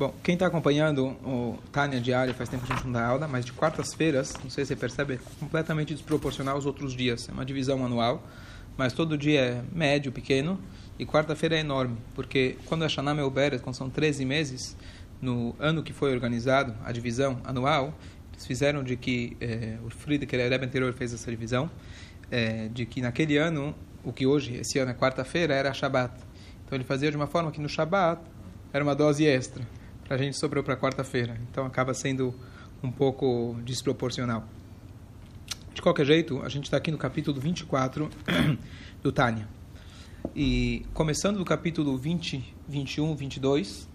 Bom, quem está acompanhando o Tânia diário faz tempo que a gente não dá aula, mas de quartas-feiras, não sei se você percebe, é completamente desproporcional aos outros dias. É uma divisão anual, mas todo dia é médio, pequeno, e quarta-feira é enorme, porque quando a Shana Meuberet, quando são 13 meses, no ano que foi organizado a divisão anual, eles fizeram de que, eh, o Friedrich Rebbe anterior fez essa divisão, eh, de que naquele ano, o que hoje, esse ano é quarta-feira, era Shabat. Então ele fazia de uma forma que no Shabat era uma dose extra a gente sobrou para quarta-feira. Então acaba sendo um pouco desproporcional. De qualquer jeito, a gente está aqui no capítulo 24 do Tânia. E começando do capítulo 20, 21, 22,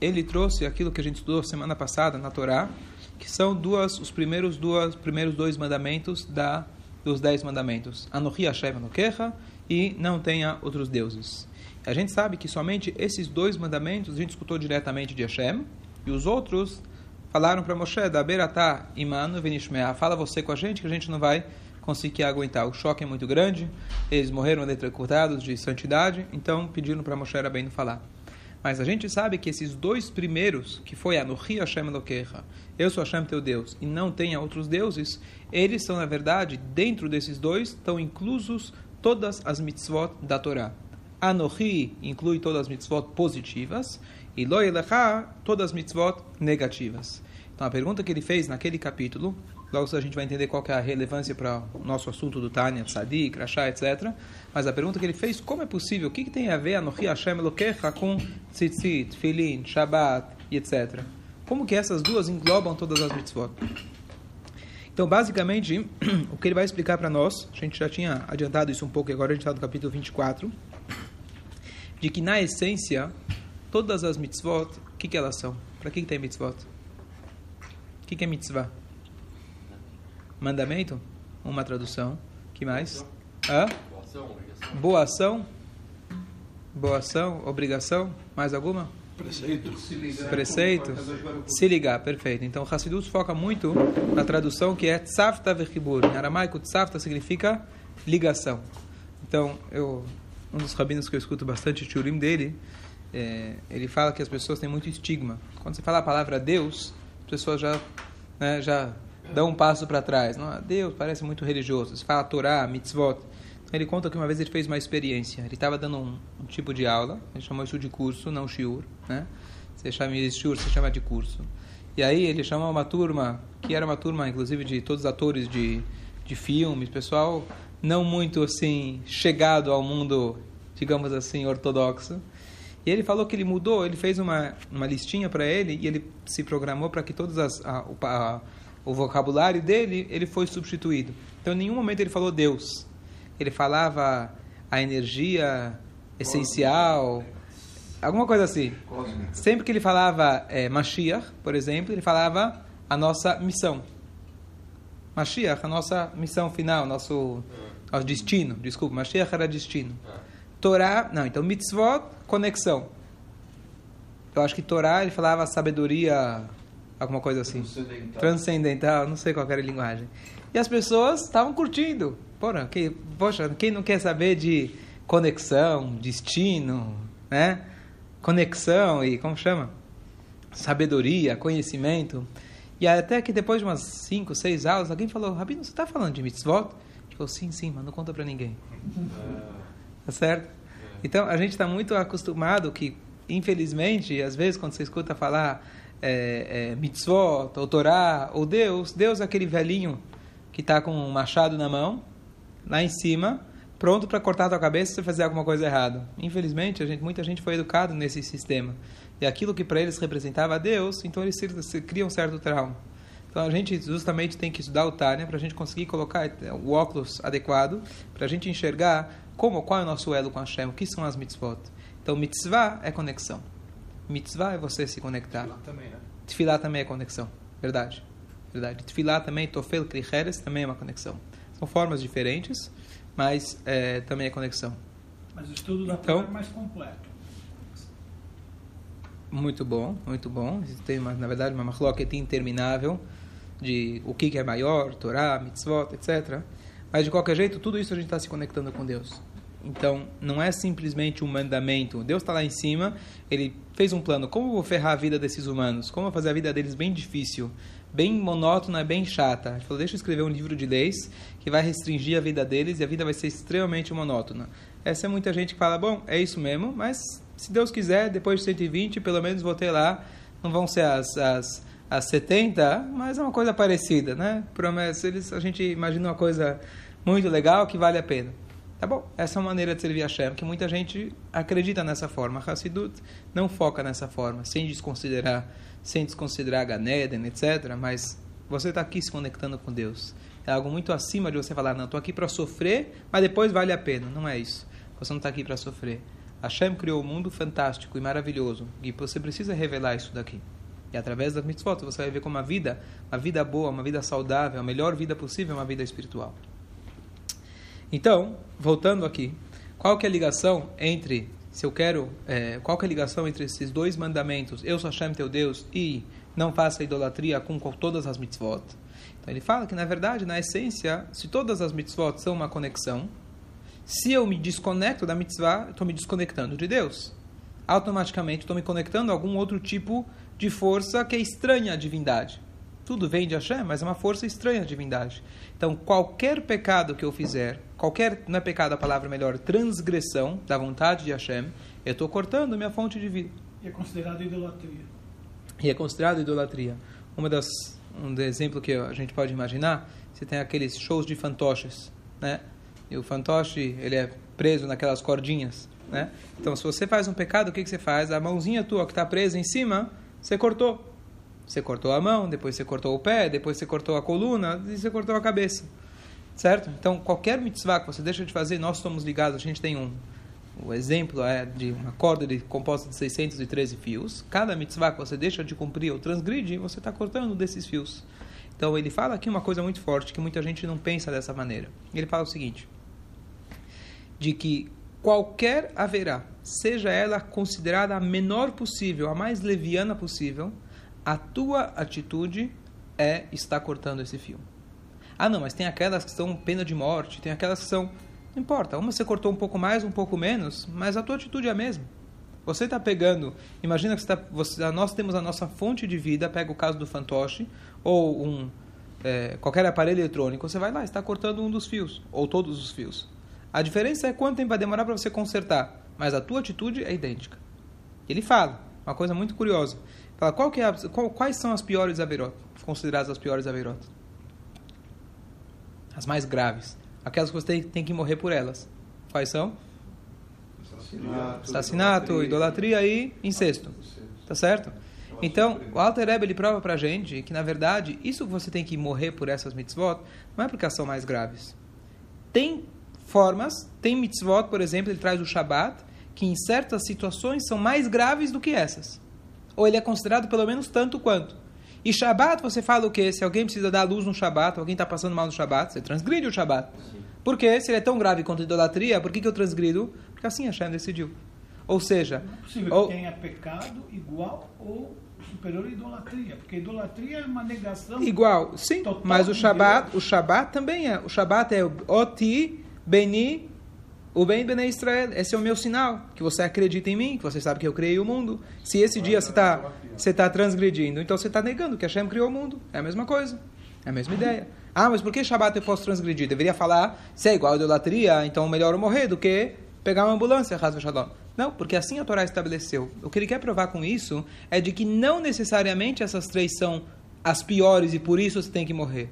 ele trouxe aquilo que a gente estudou semana passada na Torá, que são duas, os primeiros, duas, primeiros dois mandamentos da, dos dez mandamentos. Anohi Hashem Anokecha e não tenha outros deuses. A gente sabe que somente esses dois mandamentos a gente escutou diretamente de Hashem, e os outros falaram para Moshe, da Beratá imanu venishmea, fala você com a gente que a gente não vai conseguir aguentar. O choque é muito grande, eles morreram eletrocutados de santidade, então pediram para Moshe Rabbeinu falar. Mas a gente sabe que esses dois primeiros, que foi Anuhi Hashem Elokecha, eu sou Hashem teu Deus, e não tenha outros deuses, eles são, na verdade, dentro desses dois, estão inclusos todas as mitzvot da Torá. Anohi inclui todas as mitzvot positivas e Lo Elecha todas as mitzvot negativas. Então a pergunta que ele fez naquele capítulo, logo a gente vai entender qual é a relevância para o nosso assunto do Tânia, Tzadik, Krashá, etc. Mas a pergunta que ele fez, como é possível, o que, que tem a ver Anohi Hashem Elokecha com Tzitzit, Filin, Shabbat etc. Como que essas duas englobam todas as mitzvot? Então, basicamente, o que ele vai explicar para nós, a gente já tinha adiantado isso um pouco, agora a gente está no capítulo 24, de que na essência, todas as mitzvot, o que, que elas são? Para que, que tem mitzvot? O que, que é mitzvah? Mandamento? Uma tradução. que mais? Hã? Boa ação. Boa ação, obrigação. Mais alguma? Preceito. Preceito. Se ligar, perfeito. Então, o Hassidus foca muito na tradução que é tzavta vechibur. Em aramaico, tzavta significa ligação. Então, eu um dos rabinos que eu escuto bastante o tchurim dele, é, ele fala que as pessoas têm muito estigma. Quando você fala a palavra Deus, as pessoas já, né, já dão um passo para trás. Não, Deus parece muito religioso. Você fala Torá, mitzvot. Ele conta que uma vez ele fez uma experiência. Ele estava dando um, um, tipo de aula, ele chamou isso de curso, não shiur, né? Você chama de shiur, você chama de curso. E aí ele chamou uma turma, que era uma turma, inclusive, de todos os atores de, de filmes, pessoal não muito assim chegado ao mundo, digamos assim, ortodoxo. E ele falou que ele mudou, ele fez uma, uma listinha para ele e ele se programou para que todas as a, a, o vocabulário dele ele foi substituído. Então, em nenhum momento ele falou Deus. Ele falava a energia essencial, alguma coisa assim. Sempre que ele falava é, Mashiach, por exemplo, ele falava a nossa missão. Mashiach, a nossa missão final, nosso ao destino, desculpa, Mashiach era destino. Torá, não, então mitzvot, conexão. Eu acho que Torá, ele falava sabedoria, alguma coisa assim. Transcendental. Transcendental, não sei qual era a linguagem. E as pessoas estavam curtindo. Porra, que, poxa, quem não quer saber de conexão, destino, né? Conexão e, como chama? Sabedoria, conhecimento. E até que depois de umas 5, 6 aulas, alguém falou, Rabino, você está falando de mitzvot? Falou, sim, sim, mas não conta para ninguém. Tá certo? Então, a gente está muito acostumado que, infelizmente, às vezes, quando você escuta falar é, é, mitzvot, ou Torá, ou Deus, Deus é aquele velhinho que está com um machado na mão, lá em cima, pronto para cortar a tua cabeça se você fazer alguma coisa errada. Infelizmente, a gente, muita gente foi educado nesse sistema. E aquilo que para eles representava Deus, então eles criam um certo trauma. Então a gente justamente tem que estudar o Tânia para a gente conseguir colocar o óculos adequado, para a gente enxergar como, qual é o nosso elo com Hashem, o que são as mitzvot. Então mitzvah é conexão. Mitzvah é você se conectar. Tfilah também, né? Também é conexão. Verdade. Verdade. Tfilah também, tofel, kricheres, também é uma conexão. São formas diferentes, mas é, também é conexão. Mas o estudo da então, Torá é mais completo. Muito bom, muito bom. Tem, na verdade, uma machloket interminável de o que, é maior, Torá, mitzvot, etc. Mas de qualquer jeito, tudo isso a gente está se conectando com Deus. Então, não é simplesmente um mandamento. Deus está lá em cima, ele fez um plano. Como eu vou ferrar a vida desses humanos? Como eu vou fazer a vida deles bem difícil? Bem monótona, bem chata. Ele falou, deixa eu escrever um livro de leis que vai restringir a vida deles e a vida vai ser extremamente monótona. Essa é muita gente que fala, bom, é isso mesmo, mas se Deus quiser, depois de 120, pelo menos vou ter lá, não vão ser as, as, as 70, mas é uma coisa parecida, né? Promessa, eles, a gente imagina uma coisa muito legal que vale a pena. Tá bom, essa é uma maneira de servir a Shem, que muita gente acredita nessa forma. Hassidut não foca nessa forma, sem desconsiderar, sem desconsiderar Ganeden, etc. Mas você está aqui se conectando com Deus. É algo muito acima de você falar, não, estou aqui para sofrer, mas depois vale a pena. Não é isso. Você não está aqui para sofrer. Hashem criou um mundo fantástico e maravilhoso e você precisa revelar isso daqui. E através das mitzvot você vai ver como a vida, uma vida boa, uma vida saudável, a melhor vida possível é uma vida espiritual. Então, voltando aqui, qual que é a ligação entre, se eu quero, é, qual que é a ligação entre esses dois mandamentos, eu sou Hashem teu Deus, e não faça idolatria com, com todas as mitzvot? Então ele fala que, na verdade, na essência, se todas as mitzvot são uma conexão, se eu me desconecto da mitzvah, estou me desconectando de Deus. Automaticamente estou me conectando a algum outro tipo de força que é estranha à divindade. Tudo vem de Hashem, mas é uma força estranha à divindade. Então, qualquer pecado que eu fizer, qualquer, não é pecado a palavra melhor, transgressão da vontade de Hashem, eu estou cortando minha fonte de vida. E é considerado idolatria. E é considerado idolatria. Uma das, um exemplo que a gente pode imaginar, você tem aqueles shows de fantoches, né? E o fantoche, ele é preso naquelas cordinhas, né? Então, se você faz um pecado, o que, que você faz? A mãozinha tua que está presa em cima, você cortou. Você cortou a mão, depois você cortou o pé, depois você cortou a coluna e você cortou a cabeça. Certo? Então, qualquer mitzvah que você deixa de fazer, nós somos ligados, a gente tem um. O exemplo é de uma corda de, composta de 613 fios. Cada mitzvah que você deixa de cumprir ou transgride, você está cortando desses fios. Então, ele fala aqui uma coisa muito forte que muita gente não pensa dessa maneira. Ele fala o seguinte: de que qualquer haverá, seja ela considerada a menor possível, a mais leviana possível, a tua atitude é estar cortando esse fio. Ah, não, mas tem aquelas que são pena de morte, tem aquelas que são. Não importa, uma você cortou um pouco mais, um pouco menos, mas a tua atitude é a mesma. Você está pegando. Imagina que você tá, você, nós temos a nossa fonte de vida, pega o caso do fantoche, ou um, é, qualquer aparelho eletrônico, você vai lá, está cortando um dos fios, ou todos os fios. A diferença é quanto tempo vai demorar para você consertar, mas a tua atitude é idêntica. Ele fala, uma coisa muito curiosa. Fala, qual que é a, qual, quais são as piores averot, consideradas as piores averot? As mais graves. Aquelas que você tem, tem que morrer por elas. Quais são? Assassinato, Assassinato idolatria, e incesto. Tá certo? Então, o Alter Rebbe, ele prova pra gente que, na verdade, isso que você tem que morrer por essas mitzvot, não é porque elas são mais graves. Tem formas, tem mitzvot, por exemplo, ele traz o Shabat, que em certas situações são mais graves do que essas ou ele é considerado pelo menos tanto quanto. E Shabat, você fala o quê? Se alguém precisa dar luz no Shabat, alguém está passando mal no Shabat, você transgride o Shabat. Por quê? Se ele é tão grave quanto a idolatria, por que, que eu transgrido? Porque assim Hashem decidiu. Ou seja... Não é possível ou... que tenha pecado igual ou superior à idolatria, porque idolatria é uma negação... Igual, sim, mas o Shabat, o Shabat também é. O Shabat é Oti, Beni, o bem Bene Israel, esse é o meu sinal, que você acredita em mim, que você sabe que eu criei o mundo. Se esse dia você está você tá transgredindo, então você está negando que Hashem criou o mundo. É a mesma coisa, é a mesma ideia. Ah, mas por que Shabbat eu posso transgredir? Deveria falar, se é igual a idolatria, então melhor eu morrer do que pegar uma ambulância, Hazva Shalom. Não, porque assim a Torá estabeleceu. O que ele quer provar com isso é de que não necessariamente essas três são as piores e por isso você tem que morrer.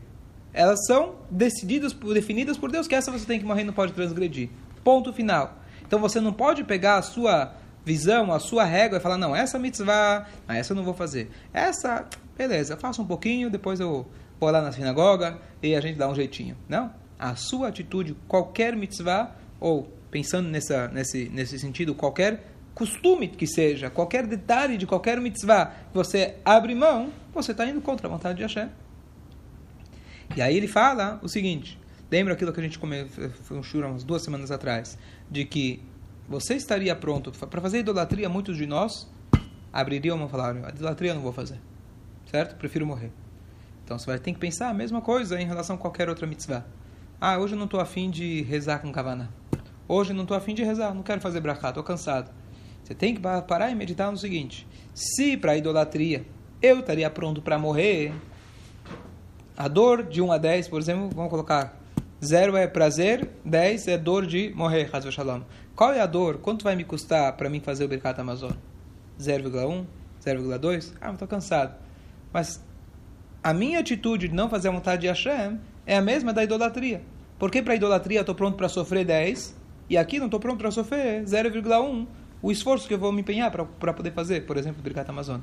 Elas são decididas, definidas por Deus que essa você tem que morrer e não pode transgredir. Ponto final. Então você não pode pegar a sua visão, a sua régua e falar, não, essa mitzvah, ah, essa eu não vou fazer. Essa, beleza, faça um pouquinho, depois eu vou lá na sinagoga e a gente dá um jeitinho. Não. A sua atitude, qualquer mitzvah, ou pensando nessa, nesse, nesse sentido, qualquer costume que seja, qualquer detalhe de qualquer mitzvah que você abre mão, você está indo contra a vontade de Hashem. E aí ele fala o seguinte: Lembra aquilo que a gente foi um shura umas duas semanas atrás, de que você estaria pronto para fazer idolatria, muitos de nós abririam uma palavra, idolatria eu não vou fazer, certo? Prefiro morrer. Então você vai ter que pensar a mesma coisa em relação a qualquer outra mitzvah. Ah, hoje eu não estou afim de rezar com kavana. Hoje não estou afim de rezar, não quero fazer brachá, estou cansado. Você tem que parar e meditar no seguinte: se para idolatria eu estaria pronto para morrer, a dor de 1 a 10, por exemplo, vamos colocar 0 é prazer, 10 é dor de morrer, Hazva Shalom. Qual é a dor? Quanto vai me custar para mim fazer o Birkat Amazon? 0,1? 0,2? Ah, estou cansado. Mas a minha atitude de não fazer a vontade de Hashem é a mesma da idolatria. Porque para a idolatria eu estou pronto para sofrer 10 e aqui não estou pronto para sofrer 0,1. O esforço que eu vou me empenhar para poder fazer, por exemplo, o Birkat Amazon.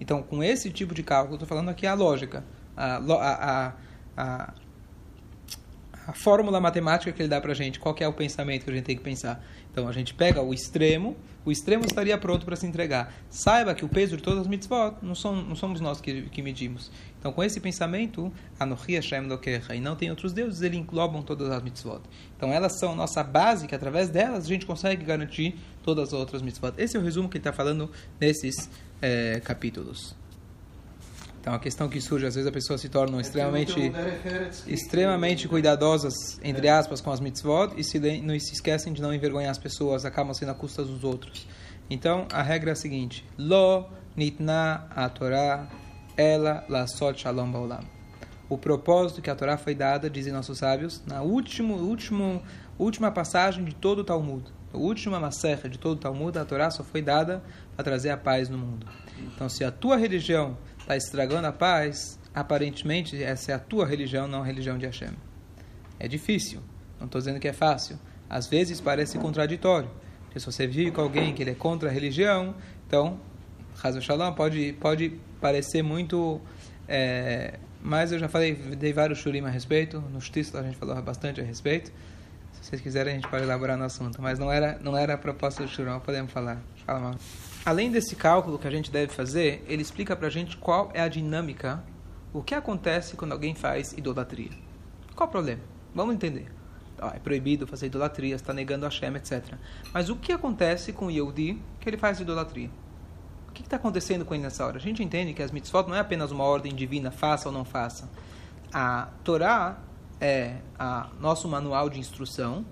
Então, com esse tipo de cálculo, estou falando aqui a lógica, a, a, a, a fórmula matemática que ele dá para a gente, qual é o pensamento que a gente tem que pensar. Então, a gente pega o extremo, o extremo estaria pronto para se entregar. Saiba que o peso de todas as mitzvot não, são, não somos nós que, que medimos. Então, com esse pensamento, Anohi Hashem Lokecha, e não tem outros deuses, ele englobam todas as mitzvot. Então, elas são nossa base, que através delas a gente consegue garantir todas as outras mitzvot. Esse é o resumo que ele está falando nesses é, capítulos. Então a questão que surge, às vezes a pessoa se torna extremamente, extremamente cuidadosas, entre aspas, com as mitzvot e se, não se esquecem de não envergonhar as pessoas, acabam sendo a custa dos outros. Então a regra é a seguinte: Lo nitna a Torá, ela lasot shalom baolam. O propósito que a Torá foi dada, dizem nossos sábios, na último, último, última passagem de todo o Talmud. A última macerra de todo o Talmud, a Torá só foi dada para trazer a paz no mundo. Então, se a tua religião está estragando a paz, aparentemente essa é a tua religião, não a religião de Hashem. É difícil, não estou dizendo que é fácil. Às vezes parece contraditório. Porque se você vive com alguém que ele é contra a religião, então, Hazel Shalom pode, pode parecer muito. É, mas eu já falei, dei vários shurim a respeito, nos textos a gente falou bastante a respeito. Se vocês quiserem, a gente pode elaborar no assunto. Mas não era, não era a proposta do shurim, podemos falar. Fala mal. Além desse cálculo que a gente deve fazer, ele explica para a gente qual é a dinâmica, o que acontece quando alguém faz idolatria. Qual o problema? Vamos entender. é proibido fazer idolatria, está negando a Hashem, etc. Mas o que acontece com o Yehudi que ele faz idolatria? O que está acontecendo com ele nessa hora? A gente entende que as mitzvot não é apenas uma ordem divina, faça ou não faça. A Torá é a nosso manual de instrução,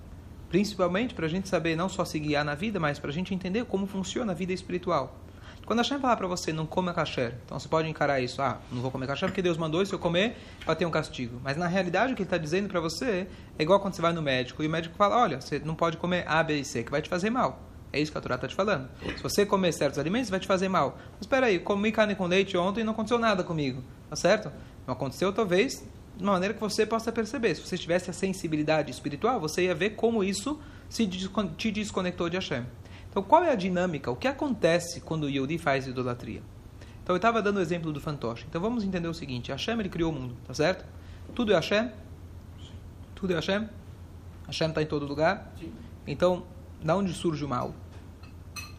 Principalmente para a gente saber não só se guiar na vida, mas para a gente entender como funciona a vida espiritual. Quando a Hashem falar para você não coma kasher, então você pode encarar isso, ah, não vou comer kasher porque Deus mandou, se eu comer, vai ter um castigo. Mas na realidade o que ele está dizendo para você é igual quando você vai no médico e o médico fala, olha, você não pode comer A, B e C, que vai te fazer mal. É isso que a Torá está te falando. Se você comer certos alimentos, vai te fazer mal. Mas espera aí, comi carne com leite ontem e não aconteceu nada comigo, tá certo? Não aconteceu, talvez, de uma maneira que você possa perceber. Se você tivesse a sensibilidade espiritual, você ia ver como isso se te desconectou de Hashem. Então, qual é a dinâmica? O que acontece quando o Yehudi faz idolatria? Então, eu estava dando o exemplo do fantoche. Então, vamos entender o seguinte. Hashem, ele criou o mundo, tá certo? Tudo é Hashem? Tudo é Hashem? Hashem está em todo lugar? Sim. Então, da onde surge o mal?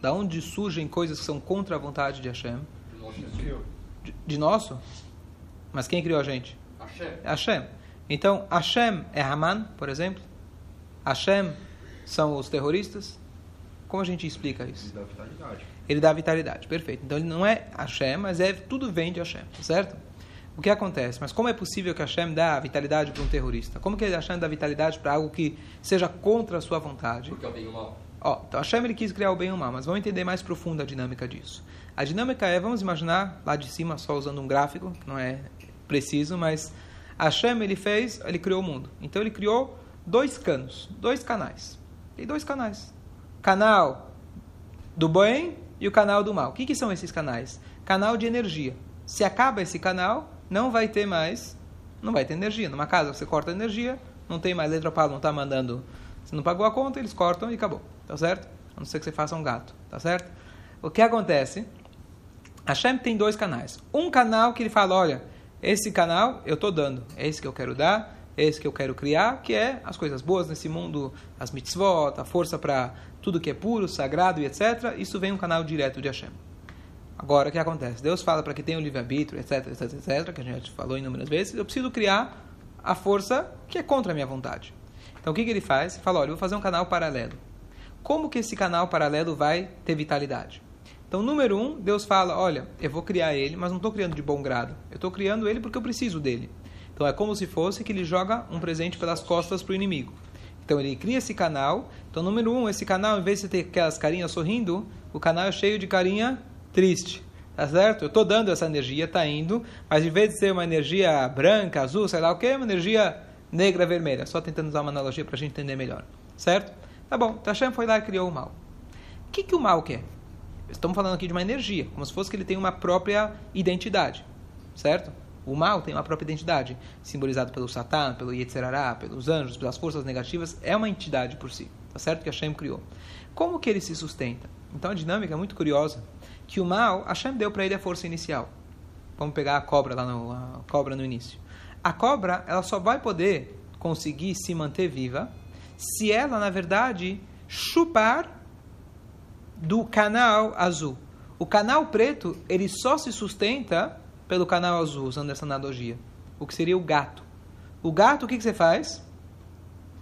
Da onde surgem coisas que são contra a vontade de Hashem? De, de nosso? Mas quem criou a gente? Hashem. Hashem. Então, Hashem é Haman, por exemplo? Hashem são os terroristas? Como a gente explica isso? Ele dá vitalidade. Ele dá vitalidade, perfeito. Então ele não é Hashem, mas é tudo vem de Hashem, certo? O que acontece? Mas como é possível que Hashem dá vitalidade para um terrorista? Como que Hashem dá vitalidade para algo que seja contra a sua vontade? Porque é o bem e o mal. Ó, então Hashem ele quis criar o bem e o mal, mas vamos entender mais profunda a dinâmica disso. A dinâmica é, vamos imaginar, lá de cima, só usando um gráfico, que não é preciso, mas Hashem ele fez, ele criou o mundo. Então ele criou dois canos, dois canais. Tem dois canais. Canal do bem e o canal do mal. O que, que são esses canais? Canal de energia. Se acaba esse canal, não vai ter mais, não vai ter energia. Numa casa você corta a energia, não tem mais Eletropaulo, não está mandando, você não pagou a conta, eles cortam e acabou. Tá certo? A não ser que você faça um gato. Tá certo? O que acontece? A Shem tem dois canais. Um canal que ele fala, olha, esse canal eu estou dando, é esse que eu quero dar esse que eu quero criar, que é as coisas boas nesse mundo, as mitzvot, a força para tudo que é puro, sagrado e etc. Isso vem um canal direto de Hashem. Agora, o que acontece? Deus fala para que tenha o livre-arbítrio, etc, etc, etc, que a gente falou inúmeras vezes, eu preciso criar a força que é contra a minha vontade. Então, o que, que ele faz? Ele fala, olha, eu vou fazer um canal paralelo. Como que esse canal paralelo vai ter vitalidade? Então, número um, Deus fala, olha, eu vou criar ele, mas não estou criando de bom grado. Eu estou criando ele porque eu preciso dele. Então é como se fosse que ele joga um presente pelas costas para o inimigo. Então ele cria esse canal. Então, número um, esse canal, em vez de ter aquelas carinhas sorrindo, o canal é cheio de carinha triste. Tá certo? Eu estou dando essa energia, está indo, mas em vez de ser uma energia branca, azul, sei lá o que, é uma energia negra, vermelha. Só tentando usar uma analogia para a gente entender melhor. Certo? Tá bom, Tashem foi lá e criou o mal. O que, que o mal quer? Estamos falando aqui de uma energia, como se fosse que ele tem uma própria identidade. Certo? O mal tem uma própria identidade, simbolizado pelo Satã, pelo Yetzerará, pelos anjos, pelas forças negativas, é uma entidade por si. Tá certo? Que Hashem criou. Como que ele se sustenta? Então a dinâmica é muito curiosa, que o mal, Hashem deu para ele a força inicial. Vamos pegar a cobra lá no, a cobra no início. A cobra, ela só vai poder conseguir se manter viva se ela, na verdade, chupar do canal azul. O canal preto, ele só se sustenta pelo canal azul, usando essa analogia. O que seria o gato. O gato, o que, que você faz?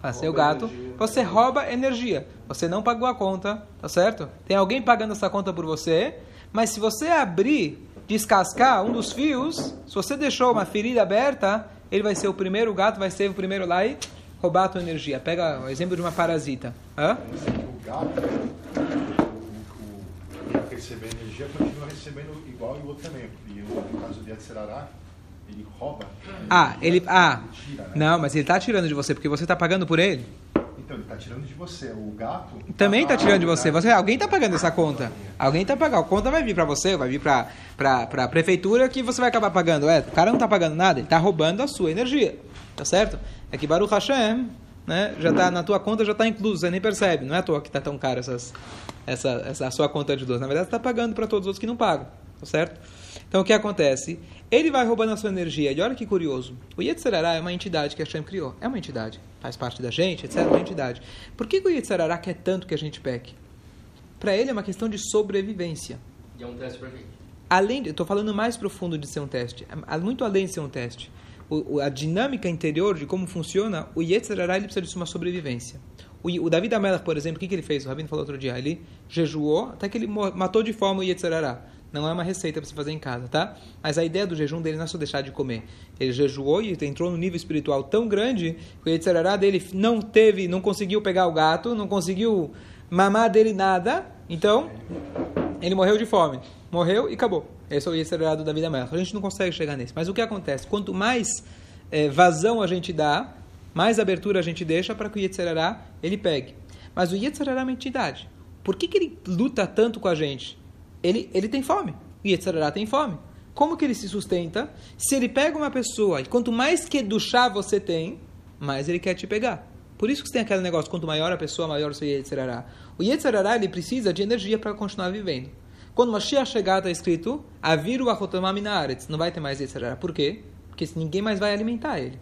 Você, o gato, energia. você rouba energia. Você não pagou a conta, tá certo? Tem alguém pagando essa conta por você, mas se você abrir, descascar um dos fios, se você deixou uma ferida aberta, ele vai ser o primeiro, o gato vai ser o primeiro lá e roubar a tua energia. Pega o exemplo de uma parasita. Hã? O gato, o, o, receber energia, continua recebendo igual e o outro também. E no caso de Atzerará, ele rouba. Ah, ele. Ah, tira, né? não, mas ele está tirando de você porque você está pagando por ele. Então, ele está tirando de você. O gato. Também está tirando de você. você. Alguém está pagando essa conta. Alguém está pagando. A conta vai vir para você, vai vir para a prefeitura que você vai acabar pagando. É, o cara não está pagando nada, ele está roubando a sua energia. Tá certo? É que Baruch Hashem, né, já tá na tua conta já está incluso, você nem percebe. Não é à toa que está tão caro essas, essa, essa a sua conta de luz. Na verdade, você está pagando para todos os outros que não pagam. Tá certo? Então o que acontece? Ele vai roubando a sua energia. E olha que curioso. O Yetzirará é uma entidade que a Hashem criou. É uma entidade. Faz parte da gente, etc. É uma entidade. Por que, que o Yetzirará quer tanto que a gente peque? Para ele é uma questão de sobrevivência. E é um teste para quem? Além, estou falando mais profundo de ser um teste. É muito além de ser um teste. O, a dinâmica interior de como funciona, o Yetzirará ele precisa de uma sobrevivência. O, o David Amelach, por exemplo, o que, que ele fez? O Rabino falou outro dia. Ele jejuou até que ele matou de fome o Yetzirará. Não é uma receita para você fazer em casa, tá? Mas a ideia do jejum dele não é só deixar de comer. Ele jejuou e entrou num nível espiritual tão grande que o Yetzirará dele não teve, não conseguiu pegar o gato, não conseguiu mamar dele nada. Então, ele morreu de fome. Morreu e acabou. Esse é o Yetzirará da vida Melech. A gente não consegue chegar nesse. Mas o que acontece? Quanto mais é, vazão a gente dá, mais abertura a gente deixa para que o Yetzirará ele pegue. Mas o Yetzirará é uma entidade. Por que, que ele luta tanto com a gente? ele, ele tem fome. E Yetzirará tem fome. Como que ele se sustenta? Se ele pega uma pessoa e quanto mais que do chá você tem, mais ele quer te pegar. Por isso que você tem aquele negócio, quanto maior a pessoa, maior o seu Yetzirará. O Yetzirará, ele precisa de energia para continuar vivendo. Quando Mashiach chegar, está escrito, Aviru achotomaminaretz, não vai ter mais Yetzirará. Por quê? Porque ninguém mais vai alimentar ele.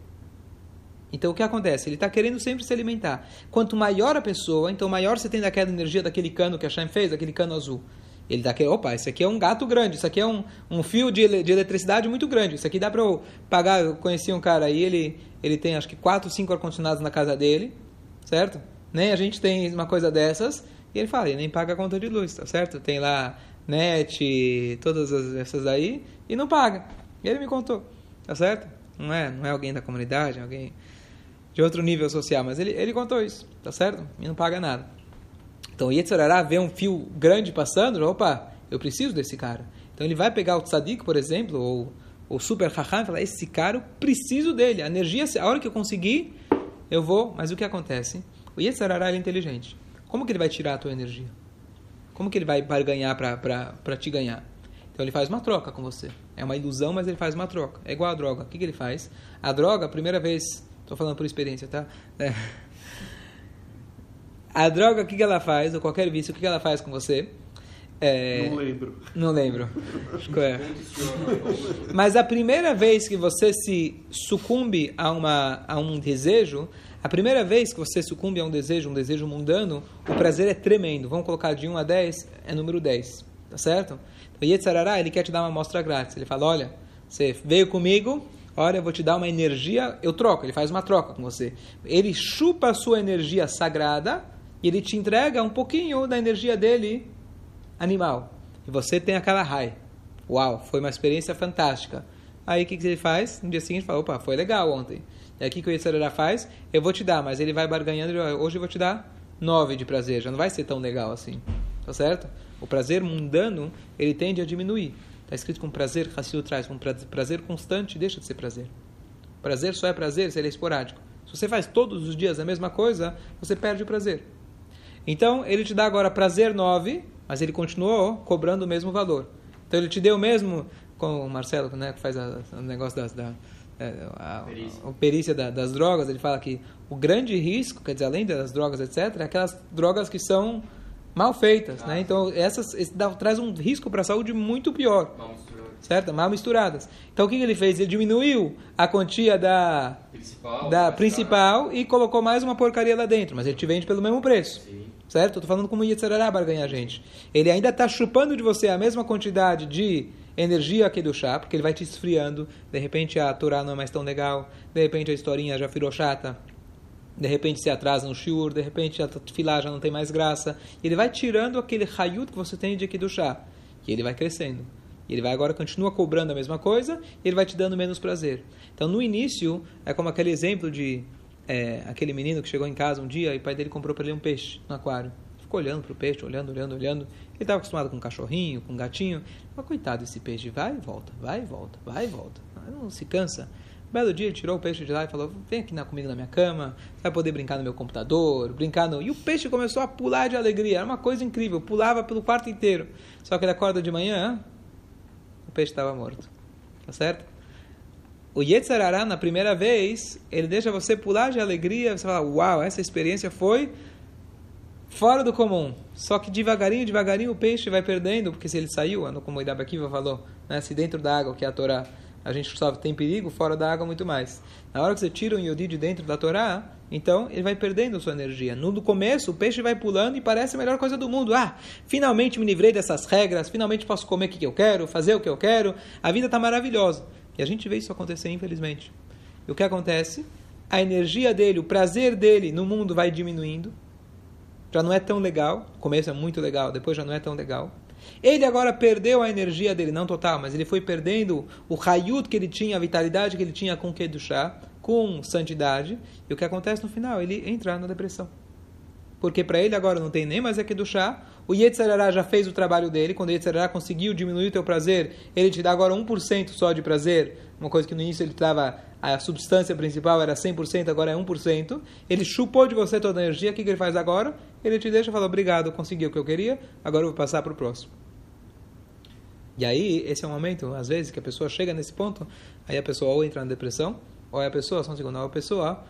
Então o que acontece? Ele está querendo sempre se alimentar. Quanto maior a pessoa, então maior você tem daquela energia daquele cano que a Hashem fez, daquele cano azul. Ele dá aquele, opa, isso aqui é um gato grande, isso aqui é um, um fio de, de eletricidade muito grande, isso aqui dá para eu pagar. Eu conheci um cara aí, ele, ele tem acho que 4, 5 ar-condicionados na casa dele, certo? Nem a gente tem uma coisa dessas, e ele fala, ele nem paga a conta de luz, tá certo? Tem lá net, todas essas aí, e não paga. E ele me contou, tá certo? Não é, não é alguém da comunidade, é alguém de outro nível social, mas ele, ele contou isso, tá certo? E não paga nada. Então o Yetzirará vê um fio grande passando, opa, eu preciso desse cara. Então ele vai pegar o tzadik, por exemplo, ou o super raham e falar, esse cara, eu preciso dele. A energia, a hora que eu conseguir, eu vou. Mas o que acontece? O Yetzirará é inteligente. Como que ele vai tirar a tua energia? Como que ele vai barganhar para te ganhar? Então ele faz uma troca com você. É uma ilusão, mas ele faz uma troca. É igual a droga. O que, que ele faz? A droga, a primeira vez, estou falando por experiência, tá? É. A droga, o que, que ela faz, ou qualquer vício, o que, que ela faz com você? É... Não lembro. Não lembro. É. Mas a primeira vez que você se sucumbe a, uma, a um desejo, a primeira vez que você sucumbe a um desejo, um desejo mundano, o prazer é tremendo. Vamos colocar de 1 a 10, é número 10. Tá certo? Então, Yetzarará, ele quer te dar uma amostra grátis. Ele fala, olha, você veio comigo, olha, eu vou te dar uma energia, eu troco. Ele faz uma troca com você. Ele chupa a sua energia sagrada e ele te entrega um pouquinho da energia dele animal. E você tem aquela raia. Uau, foi uma experiência fantástica. Aí o que, que ele faz? No dia seguinte fala, opa, foi legal ontem. Aí o que, o Yetzirará faz? Eu vou te dar, mas ele vai barganhando, hoje eu vou te dar nove de prazer, já não vai ser tão legal assim. Tá certo? O prazer mundano, ele tende a diminuir. Está escrito com prazer, Hassidut traz, com prazer constante, deixa de ser prazer. Prazer só é prazer se ele é esporádico. Se você faz todos os dias a mesma coisa, você perde o prazer. Então, ele te dá agora prazer 9, mas ele continuou cobrando o mesmo valor. Então, ele te deu o mesmo, com o Marcelo, né, que faz o negócio das, da, é, a, perícia, a, a perícia da, das drogas, ele fala que o grande risco, quer dizer, além das drogas, etc., é aquelas drogas que são mal feitas, né? ah, né? Então, essas dá, traz um risco para a saúde muito pior certo? Mal misturadas. Então o que, que ele fez? Ele diminuiu a quantia da principal, da principal e colocou mais uma porcaria lá dentro, mas ele te vende pelo mesmo preço. Sim. Certo? Estou falando como Yetzirará para ganhar gente. Ele ainda está chupando de você a mesma quantidade de energia aqui do chá, porque ele vai te esfriando. De repente a Torá não é mais tão legal, de repente a historinha já virou chata, de repente se atrasa no shiur, de repente a filá já não tem mais graça. E ele vai tirando aquele hayut que você tem de aqui do chá. E ele vai crescendo. Ele vai agora continua cobrando a mesma coisa e ele vai te dando menos prazer. Então, no início, é como aquele exemplo de é, aquele menino que chegou em casa um dia e o pai dele comprou para ele um peixe no aquário. Ficou olhando para o peixe, olhando, olhando, olhando. Ele estava acostumado com um cachorrinho, com um gatinho. Mas coitado desse peixe, vai e volta, vai e volta, vai e volta. Não se cansa. Um belo dia ele tirou o peixe de lá e falou: Vem aqui na, comigo na minha cama, vai poder brincar no meu computador, brincar no. E o peixe começou a pular de alegria, era uma coisa incrível, pulava pelo quarto inteiro. Só que ele acorda de manhã, o peixe estava morto. Tá certo? O Yetzarará, na primeira vez, ele deixa você pular de alegria, você fala, uau, essa experiência foi fora do comum. Só que devagarinho, devagarinho o peixe vai perdendo, porque se ele saiu, como o Idabakiva falou, né, se dentro da água, que é a Torá, a gente só tem perigo, fora da água muito mais. Na hora que você tira um Yodi de dentro da Torá, então ele vai perdendo sua energia. No começo, o peixe vai pulando e parece a melhor coisa do mundo. Ah, finalmente me livrei dessas regras, finalmente posso comer o que eu quero, fazer o que eu quero. A vida está maravilhosa. E a gente vê isso acontecer, infelizmente. E o que acontece? A energia dele, o prazer dele no mundo vai diminuindo. Já não é tão legal. O começo é muito legal, depois já não é tão legal. Ele agora perdeu a energia dele, não total, mas ele foi perdendo o raiut que ele tinha, a vitalidade que ele tinha com Kedushá, com santidade. E o que acontece no final? Ele entra na depressão. Porque para ele agora não tem nem mais aqui do chá. O Yetzirará já fez o trabalho dele. Quando o Yetzirará conseguiu diminuir o teu prazer, ele te dá agora 1% só de prazer. Uma coisa que no início ele estava, a substância principal era 100%, agora é 1%. Ele chupou de você toda a energia. O que, que ele faz agora? Ele te deixa e fala: Obrigado, consegui o que eu queria, agora eu vou passar para o próximo. E aí, esse é o momento, às vezes, que a pessoa chega nesse ponto, aí a pessoa ou entra na depressão, ou a pessoa, só um segundo, ou a pessoa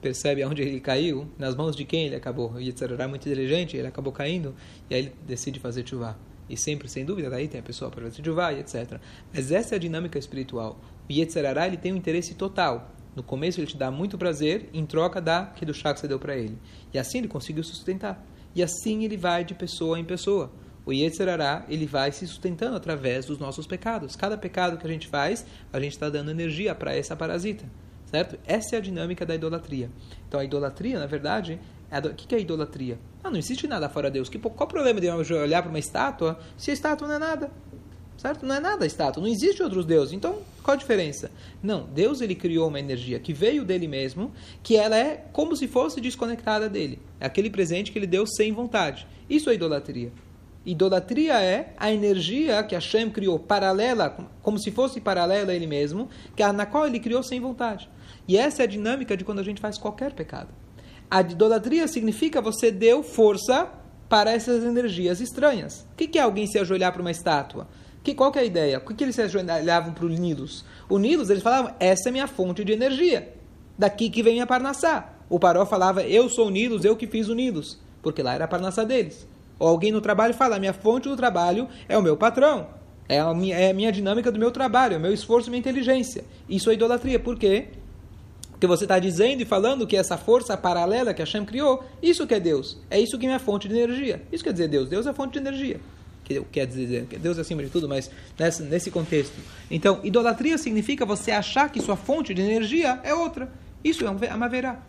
percebe aonde ele caiu, nas mãos de quem ele acabou. O Yitzhak é muito inteligente, ele acabou caindo, e aí ele decide fazer chuva. E sempre, sem dúvida, daí tem a pessoa para fazer chuva e etc. Mas essa é a dinâmica espiritual. O Yetzirará, ele tem um interesse total. No começo ele te dá muito prazer, em troca da que do chá que você deu para ele. E assim ele conseguiu sustentar. E assim ele vai de pessoa em pessoa. O Yetzirará, ele vai se sustentando através dos nossos pecados. Cada pecado que a gente faz, a gente está dando energia para essa parasita. Certo? Essa é a dinâmica da idolatria. Então a idolatria, na verdade, é o que é idolatria? Ah, não existe nada fora de Deus. qual o problema de eu olhar para uma estátua se a estátua não é nada? Certo? Não é nada estátua. Não existe outros deuses. Então, qual a diferença? Não, Deus ele criou uma energia que veio dele mesmo, que ela é como se fosse desconectada dele. É aquele presente que ele deu sem vontade. Isso é idolatria. Idolatria é a energia que Hashem criou paralela, como se fosse paralela a ele mesmo, que na qual ele criou sem vontade. E essa é a dinâmica de quando a gente faz qualquer pecado. A idolatria significa você deu força para essas energias estranhas. O que é alguém se ajoelhar para uma estátua? Que, qual que é a ideia? O que, que eles se ajoelhavam para o Nilus? O Nilus, eles falavam, essa é minha fonte de energia. Daqui que vem a Parnassá. O Paró falava, eu sou o Nilus, eu que fiz o Nilus. Porque lá era a Parnassá deles. Ou alguém no trabalho fala: minha fonte do trabalho é o meu patrão. É a minha, é a minha dinâmica do meu trabalho, é o meu esforço e minha inteligência. Isso é idolatria. Por quê? Porque você está dizendo e falando que essa força paralela que Hashem criou, isso que é Deus. É isso que é minha fonte de energia. Isso quer dizer Deus. Deus é a fonte de energia. Quer dizer que Deus é acima de tudo, mas nesse, contexto. Então, idolatria significa você achar que sua fonte de energia é outra. Isso é uma verá.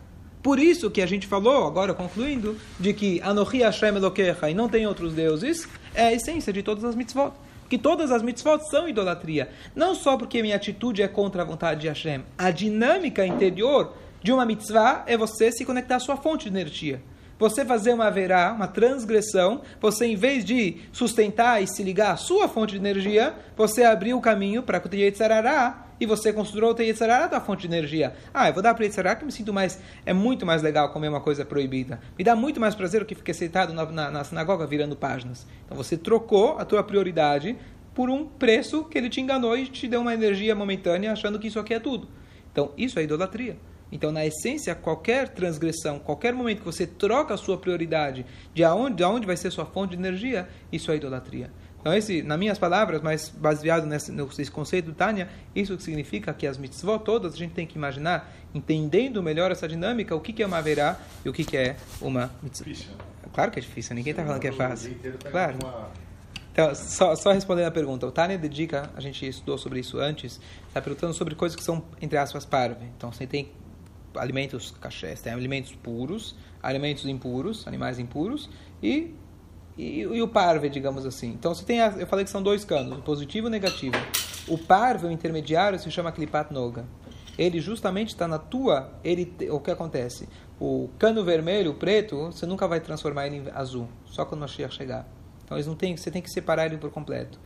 Por isso que a gente falou, agora concluindo, de que Anohi Hashem Elokecha e não tem outros deuses, é a essência de todas as mitzvot. que todas as mitzvot são idolatria. Não só porque minha atitude é contra a vontade de Hashem. A dinâmica interior de uma mitzvah é você se conectar à sua fonte de energia você fazer uma verá, uma transgressão, você em vez de sustentar e se ligar à sua fonte de energia, você abriu o caminho para o Yetzarará e você construiu o Yetzarará da fonte de energia. Ah, eu vou dar para o que me sinto mais, é muito mais legal comer uma coisa proibida. Me dá muito mais prazer do que ficar sentado na, na, na sinagoga virando páginas. Então você trocou a tua prioridade por um preço que ele te enganou e te deu uma energia momentânea achando que isso aqui é tudo. Então, isso é idolatria. Então, na essência, qualquer transgressão, qualquer momento que você troca a sua prioridade de aonde, de aonde vai ser sua fonte de energia, isso é idolatria. Então, esse, nas minhas palavras, mas baseado nesse, nesse conceito do Tânia, isso significa que as mitzvot todas a gente tem que imaginar, entendendo melhor essa dinâmica, o que, que é uma verá e o que, que é uma mitzvah. Difícil. Claro que é difícil, ninguém está falando que é fácil. Claro. Então, só, só respondendo a pergunta, o Tânia dedica, a gente estudou sobre isso antes, está perguntando sobre coisas que são, entre aspas, parve. Então, você tem alimentos cachés, tem alimentos puros, alimentos impuros, animais impuros e, e, e o parve, digamos assim. Então você tem, a, eu falei que são dois canos, o positivo e o negativo. O parve, o intermediário, se chama klipat noga. Ele justamente está na tua, ele, o que acontece? O cano vermelho, o preto, você nunca vai transformar ele em azul, só quando o chegar. Então eles não tem, você tem que separar ele por completo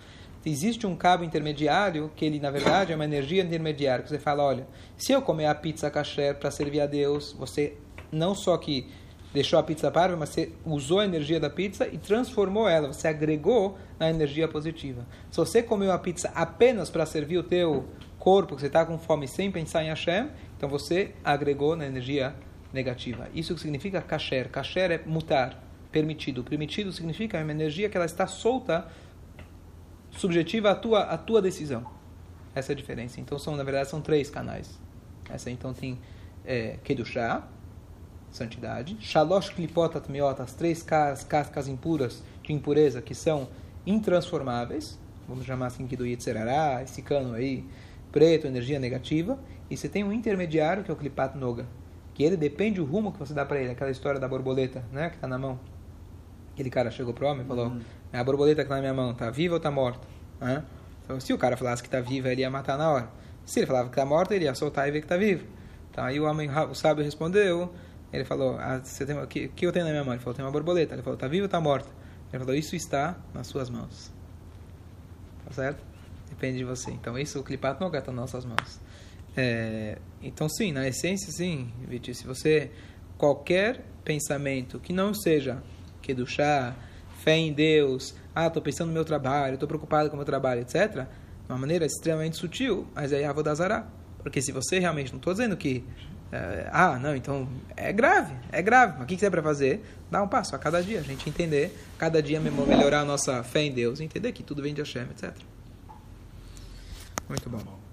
existe um cabo intermediário, que ele, na verdade, é uma energia intermediária, que você fala, olha, se eu comer a pizza kasher para servir a Deus, você não só que deixou a pizza parva, mas você usou a energia da pizza e transformou ela, você agregou na energia positiva. Se você comeu a pizza apenas para servir o teu corpo, que você está com fome sem pensar em Hashem, então você agregou na energia negativa. Isso que significa kasher. Kasher é mutar, permitido. Permitido significa uma energia que ela está solta subjetiva a tua, a tua decisão. Essa é a diferença. Então, são, na verdade, são três canais. Essa então tem é, Kedushá, santidade. Shalosh Klipot Atmeot, as três cascas impuras de impureza que são intransformáveis. Vamos chamar assim aqui do Yetzerará, esse cano aí, preto, energia negativa. E você tem um intermediário, que é o Klipat Noga. Que ele depende do rumo que você dá para ele. Aquela história da borboleta, né? Que está na mão. Aquele cara chegou pro homem e falou: uhum. a borboleta que está na minha mão, tá viva ou tá morta? Né? Então, se o cara falasse que está viva, ele ia matar na hora. Se ele falava que está morta, ele ia soltar e ver que está vivo. Então, aí o homem, o sábio respondeu, ele falou, ah, você tem, o que, que eu tenho na minha mão? Ele falou, tem uma borboleta. Ele falou, está viva ou está morta? Ele falou, isso está nas suas mãos. Tá certo? Depende de você. Então, isso, o clipato não está nas nossas mãos. É, então, sim, na essência, sim, Viti, se você, qualquer pensamento que não seja chá, fé em Deus, ah, estou pensando no meu trabalho, estou preocupado com o meu trabalho, etc., de uma maneira extremamente sutil, mas aí é Avodazará. Porque se você realmente, não estou dizendo que, é, ah, não, então é grave, é grave, mas o que, você para fazer? Dá um passo a cada dia, a gente entender, cada dia melhorar a nossa fé em Deus, entender que tudo vem de Hashem, etc. Muito bom.